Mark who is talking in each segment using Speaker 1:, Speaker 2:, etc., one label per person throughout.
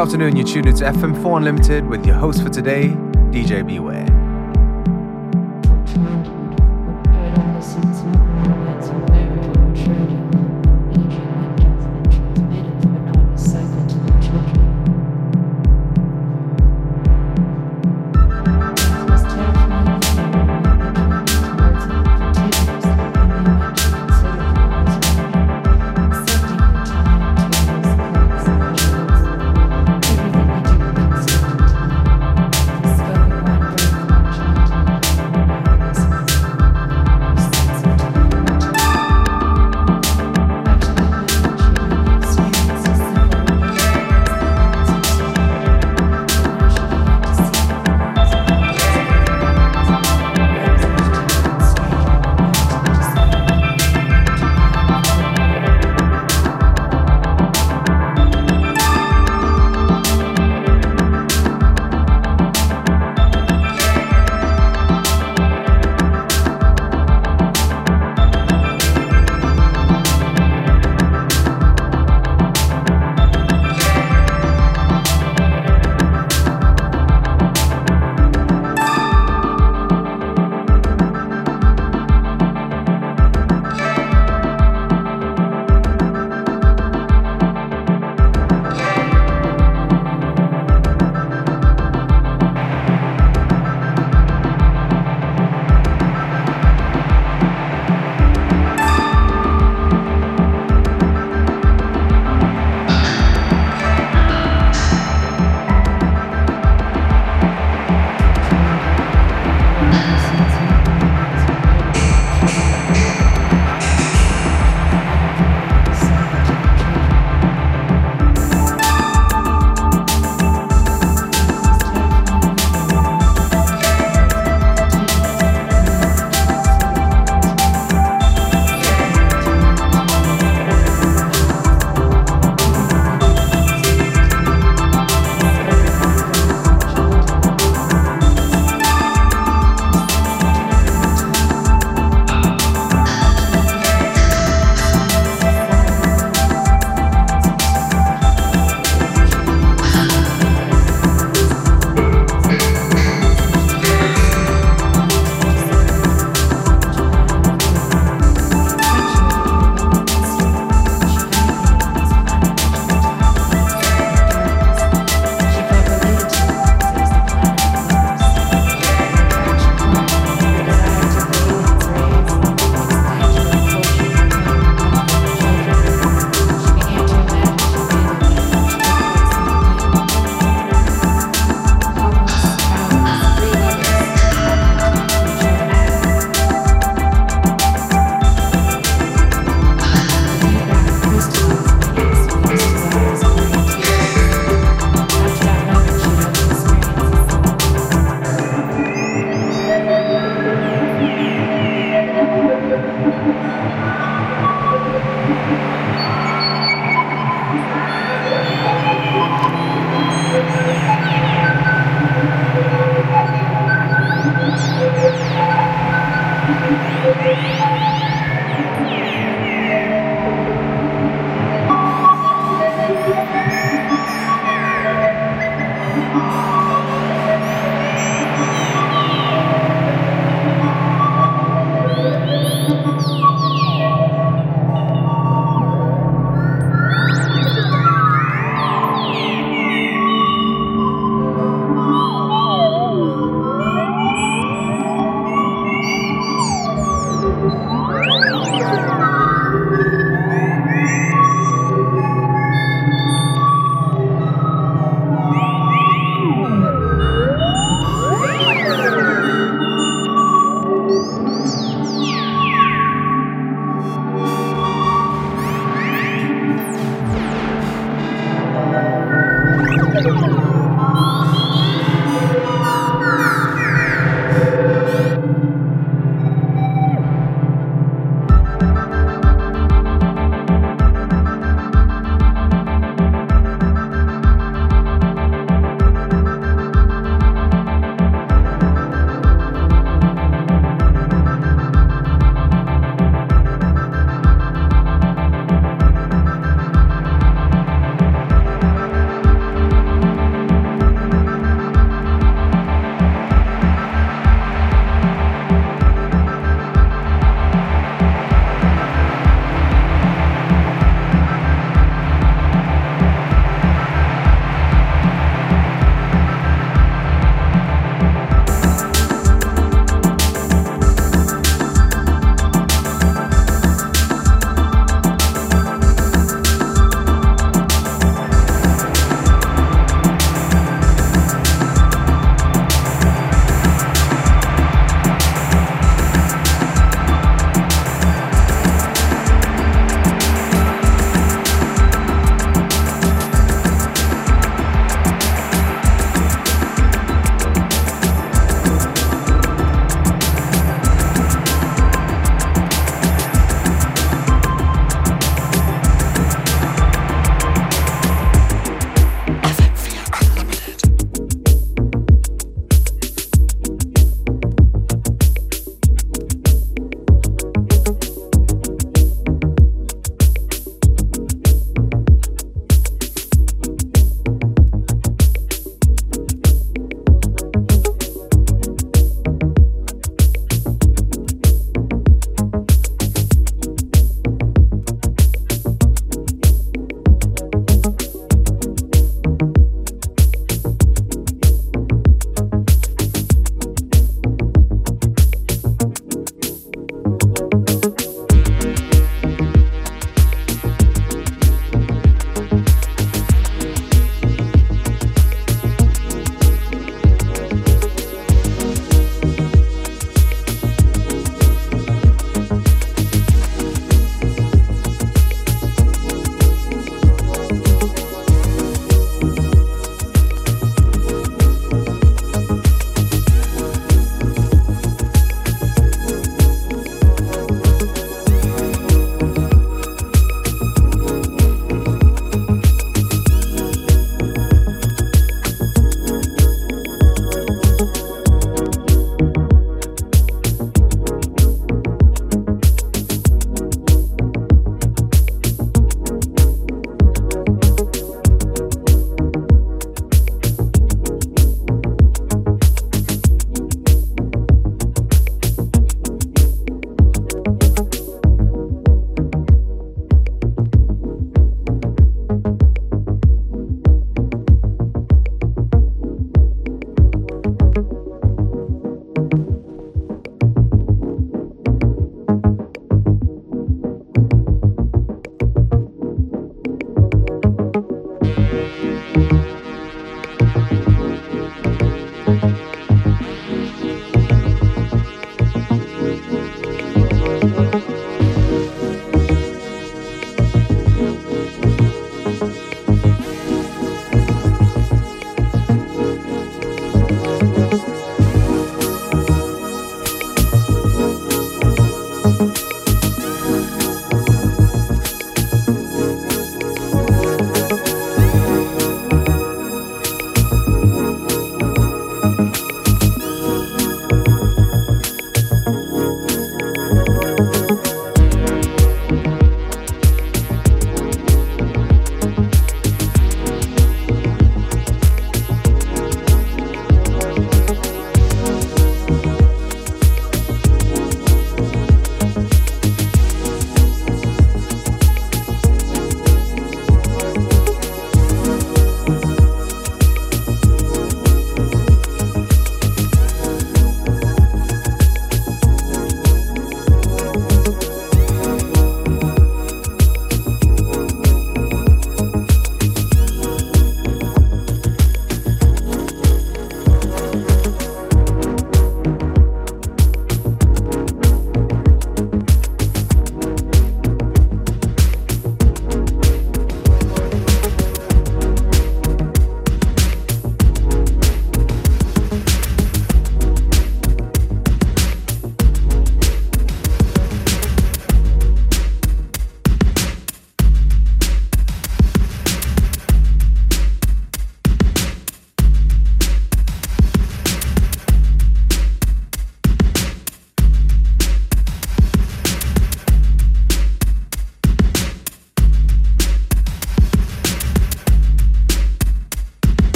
Speaker 1: afternoon, you're tuned into FM4 Unlimited with your host for today, DJ Beware.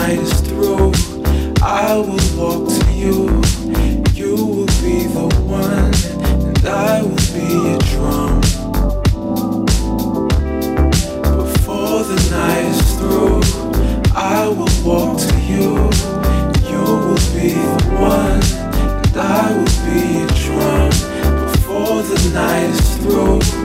Speaker 2: night is
Speaker 3: through. I
Speaker 4: will walk to you. You will be the
Speaker 5: one, and I will be a drum. Before the night is through, I will walk to you. You will be the one, and I will be a drum. Before the night is through.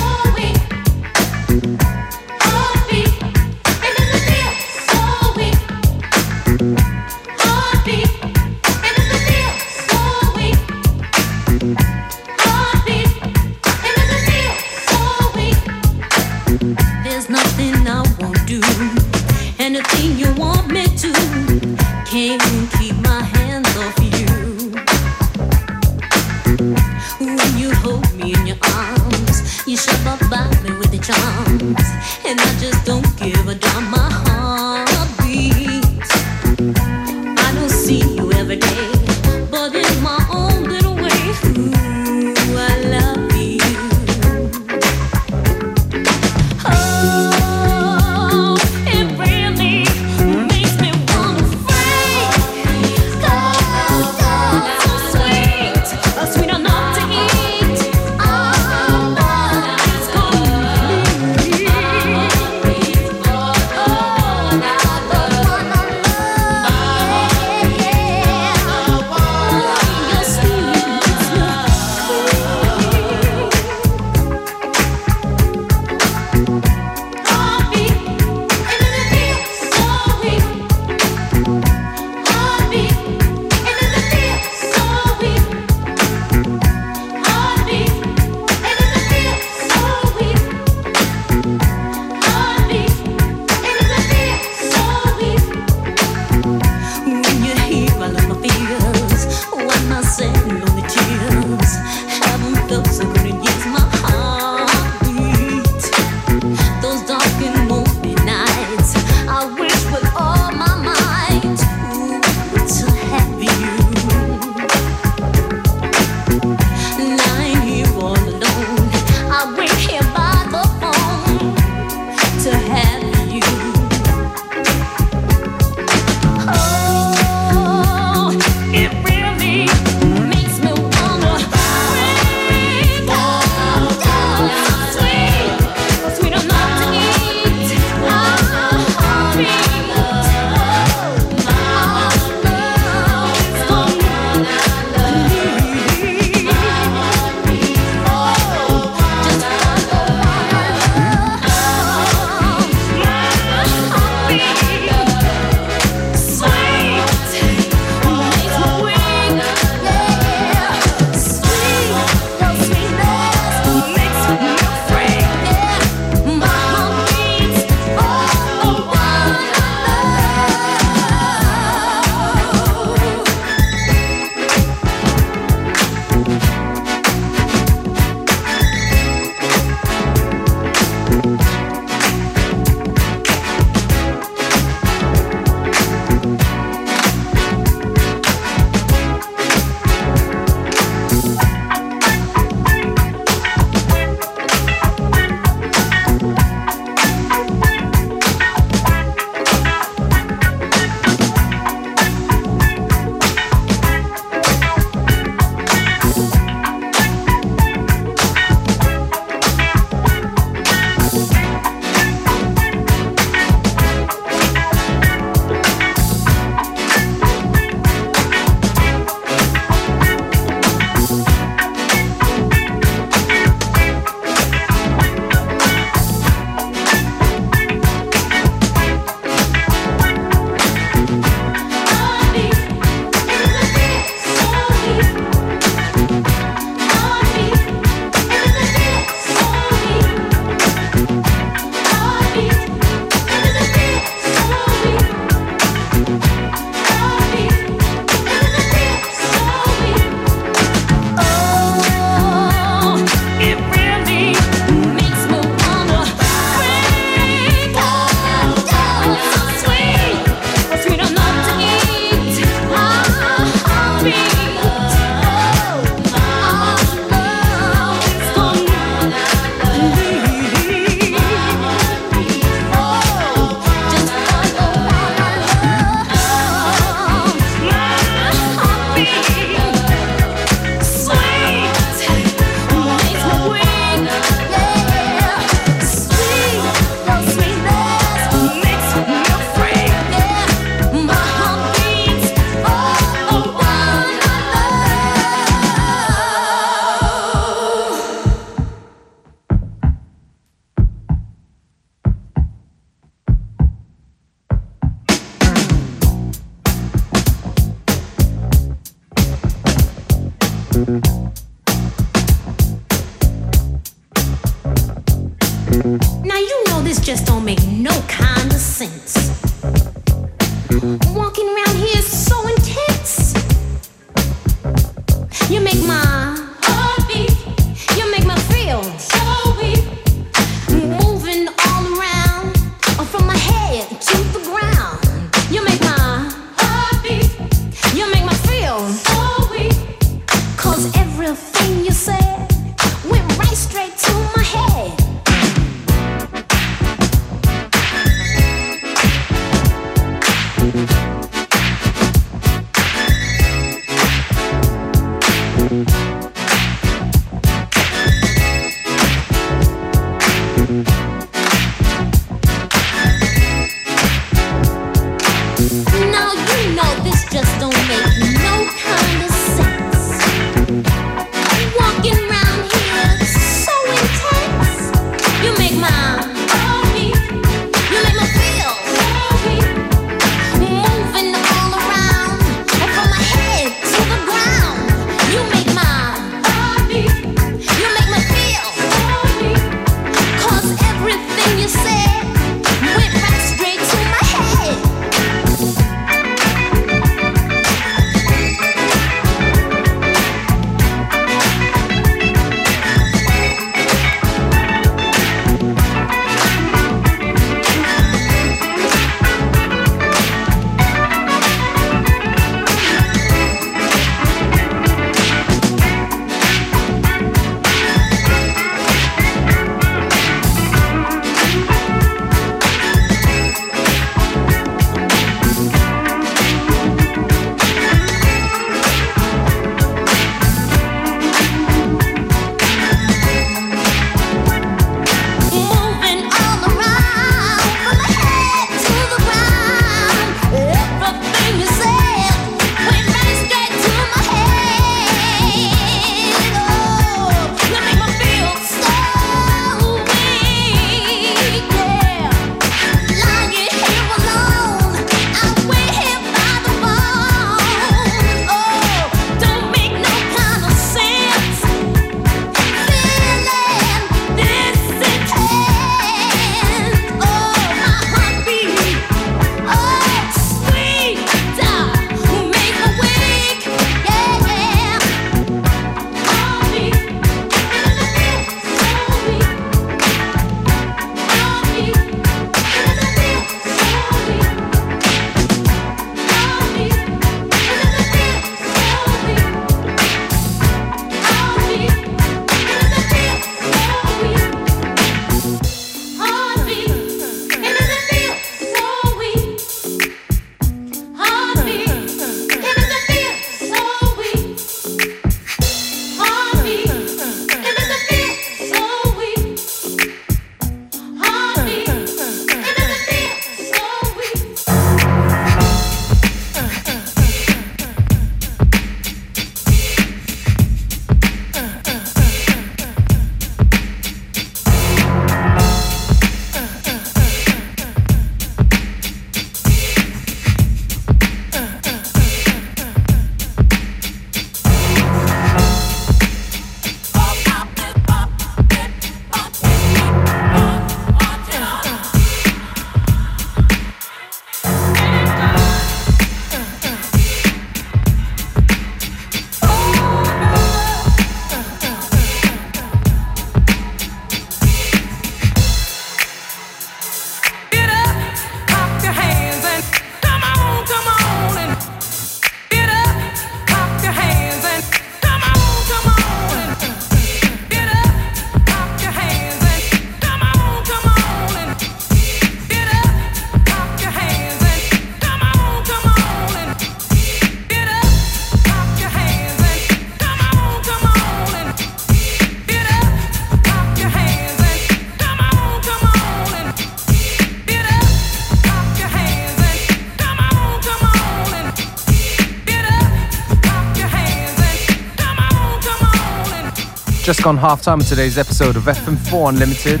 Speaker 5: Just gone half time of today's episode of FM4 Unlimited.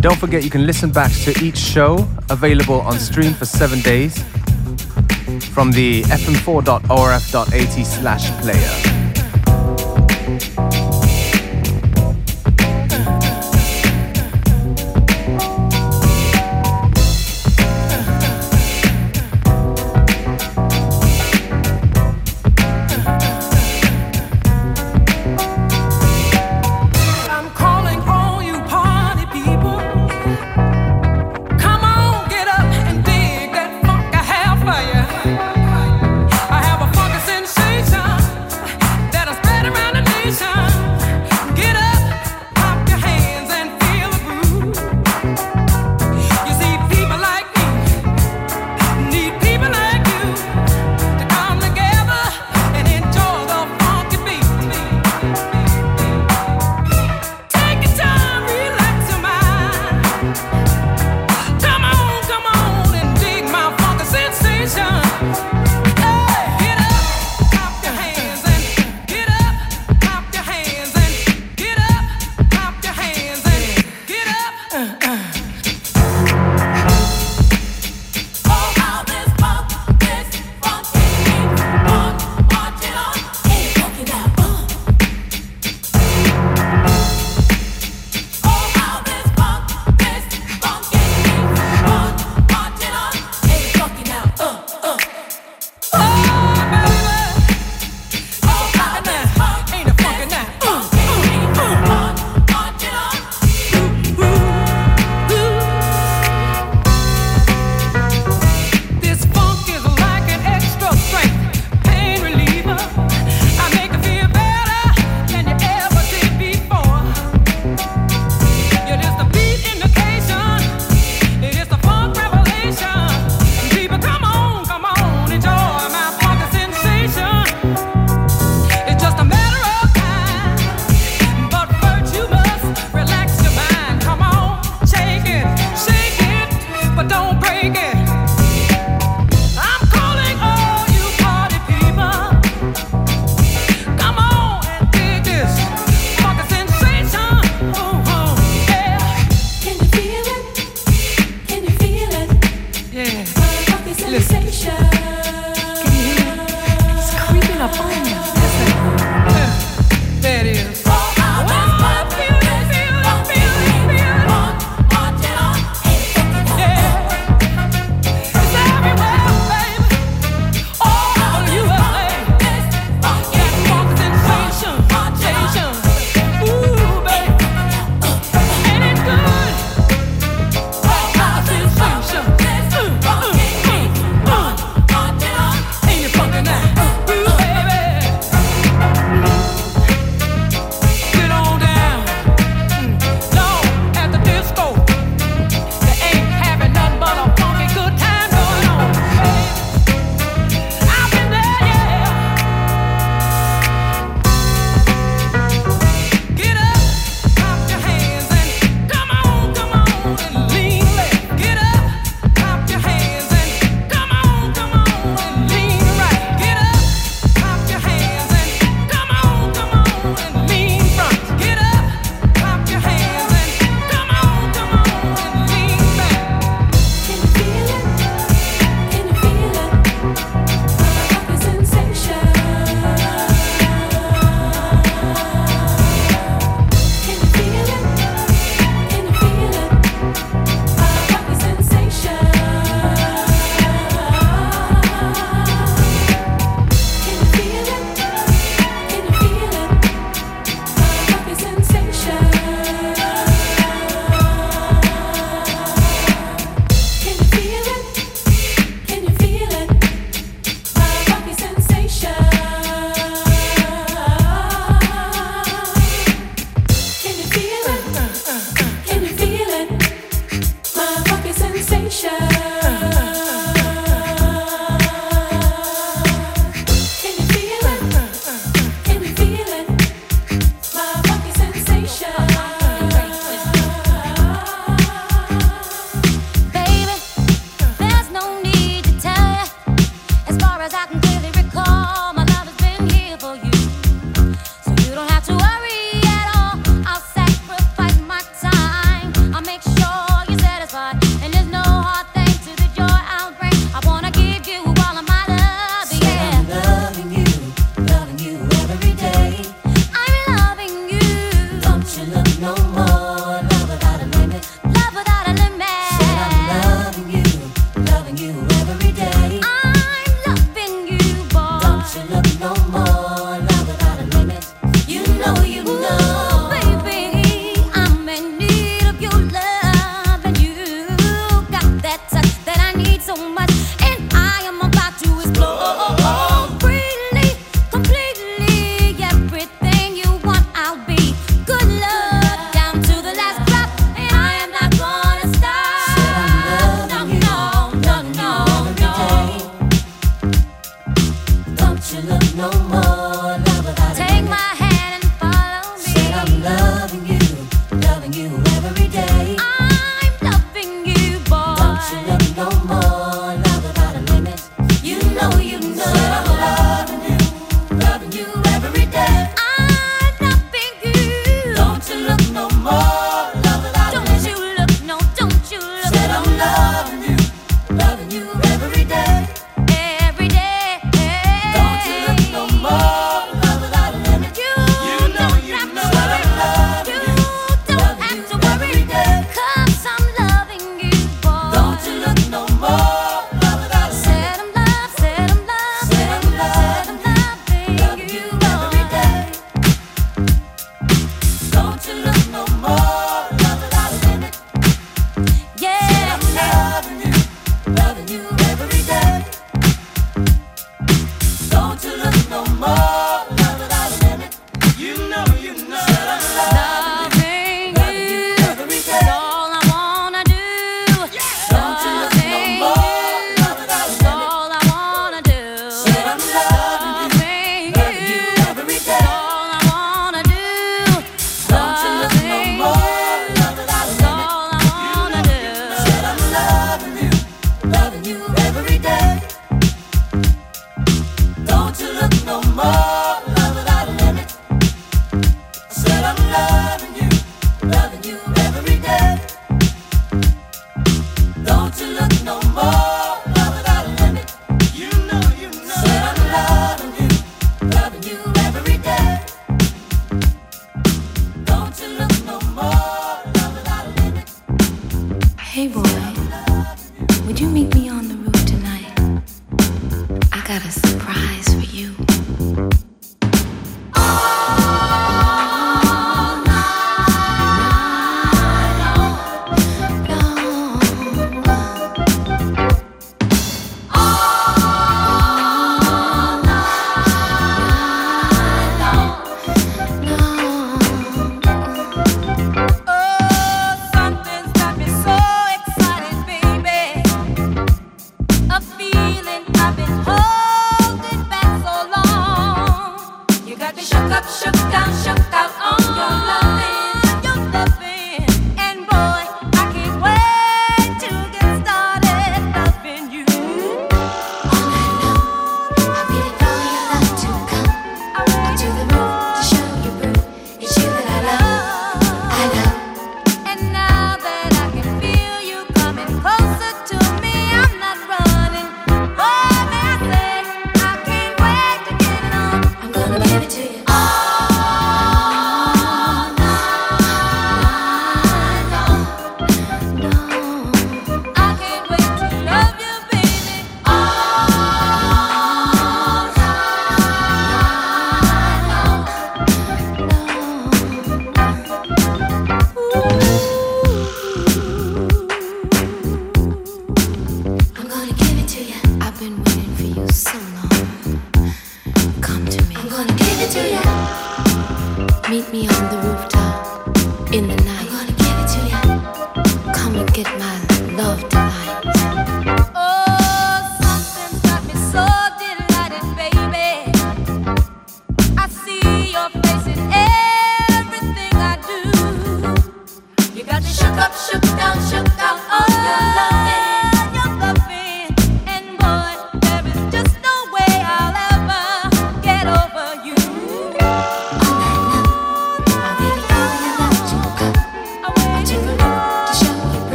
Speaker 5: Don't forget you can listen back to each show available on stream for seven days from the fm4.orf.at slash player.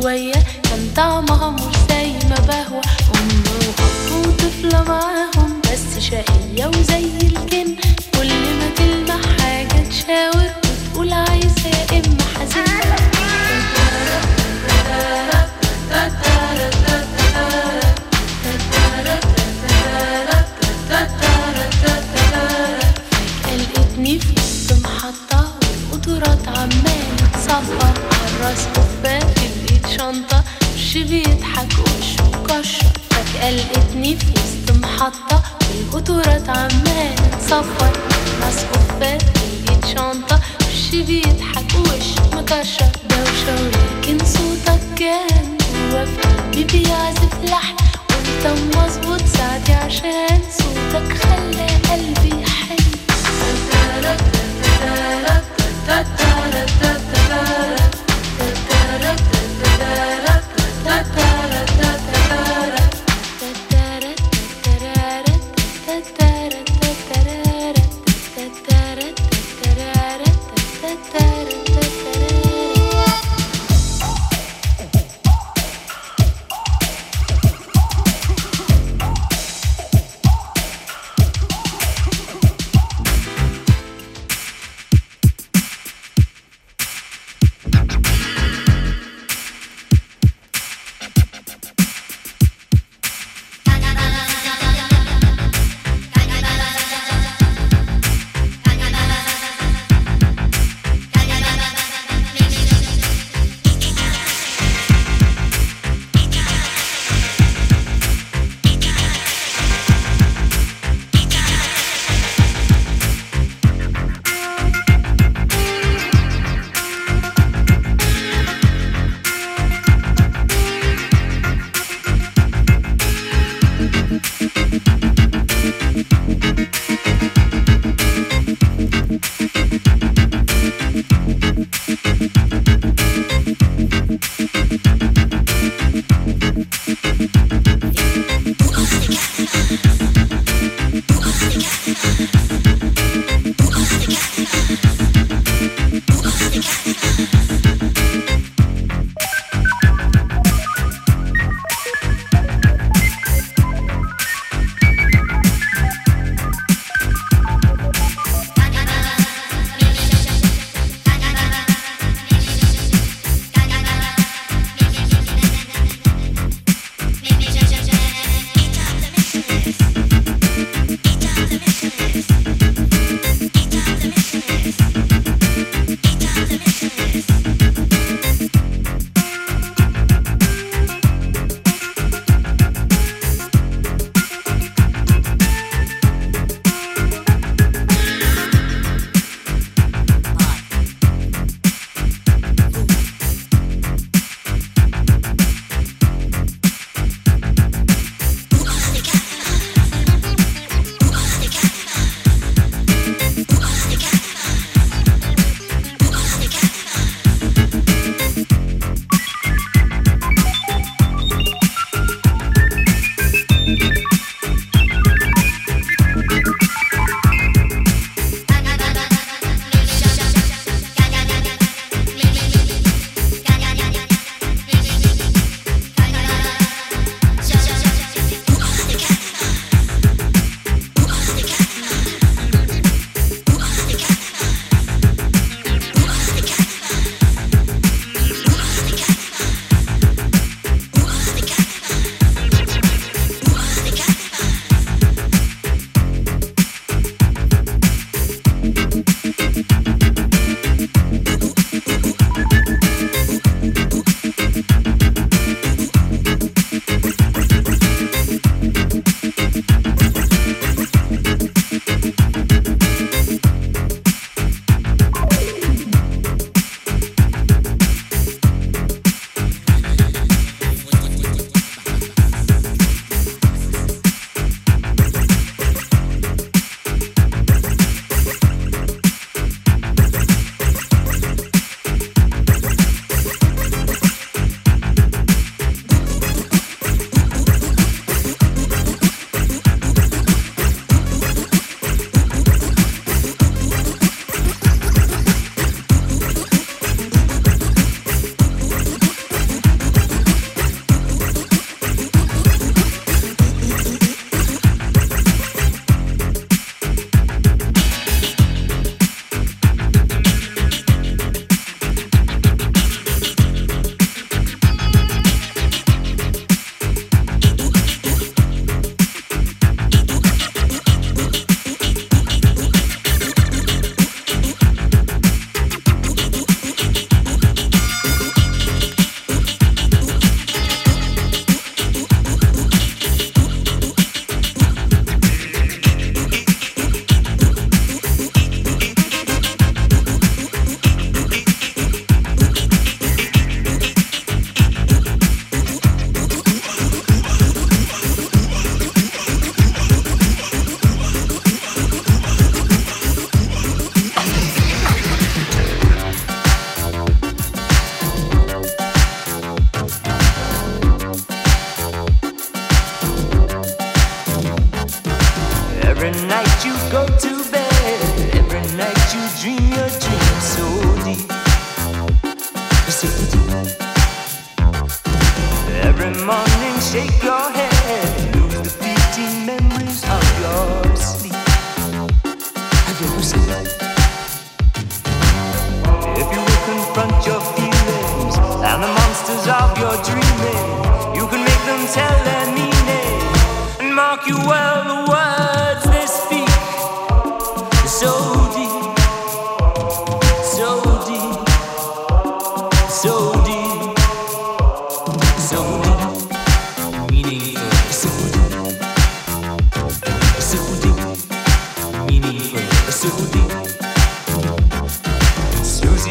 Speaker 5: شوية. كان طعمها مش زي ما بهوى أم وأب وطفلة معاهم بس شقية وزي الجن. كل ما تلمح حاجة تشاور وتقول عايزة يا إما حزين. لقيتني في محطة والقطورات عمالة قبة في شنطة وش بيضحك وشه مكشر فجأة لقيتني في وسط محطة والقطورات عمالة تصفى راس قبة في الإيد شنطة وش بيضحك وشه مكشر دوشة ولكن صوتك كان جوا قلبي بيعزف لحن وانت مظبوط ساعتي عشان صوتك خلى قلبي يحن.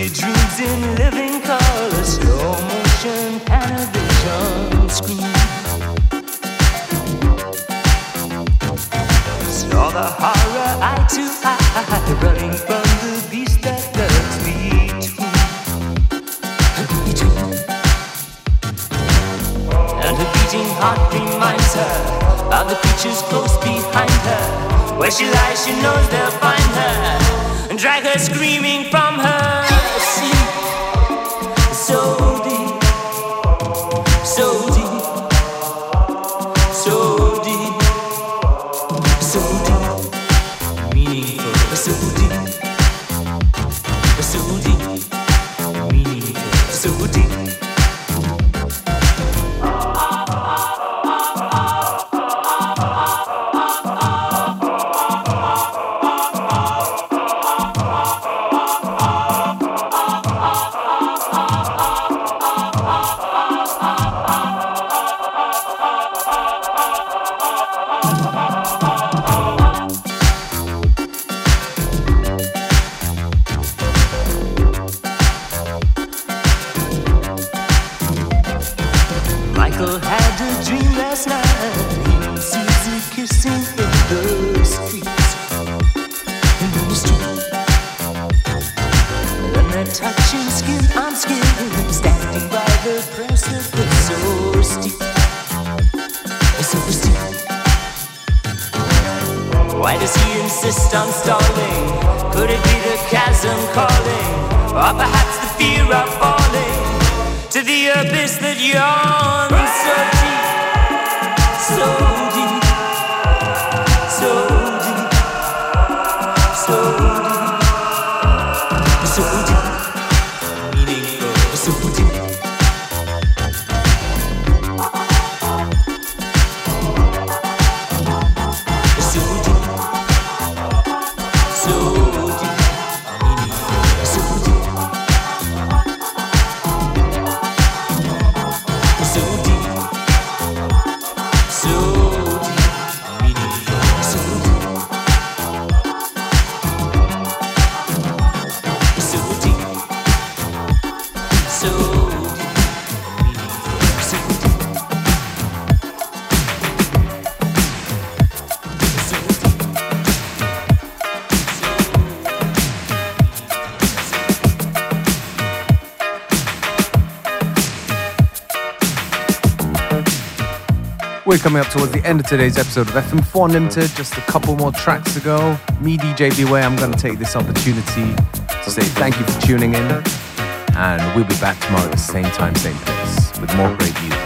Speaker 6: Dreams in living color, slow motion, Panavision screen. Saw the horror eye to eye, running from the beast that lurks between. between. And her beating heart reminds her of the creatures close behind her. Where she lies, she knows they'll find her and drag her screaming from her Or perhaps the fear of falling to the abyss that yawns so deep, so
Speaker 4: coming up towards the end of today's episode of FM4 Unlimited. Just a couple more tracks to go. Me, DJ Beware, I'm going to take this opportunity to say thank you for tuning in. And we'll be back tomorrow at the same time, same place with more great music.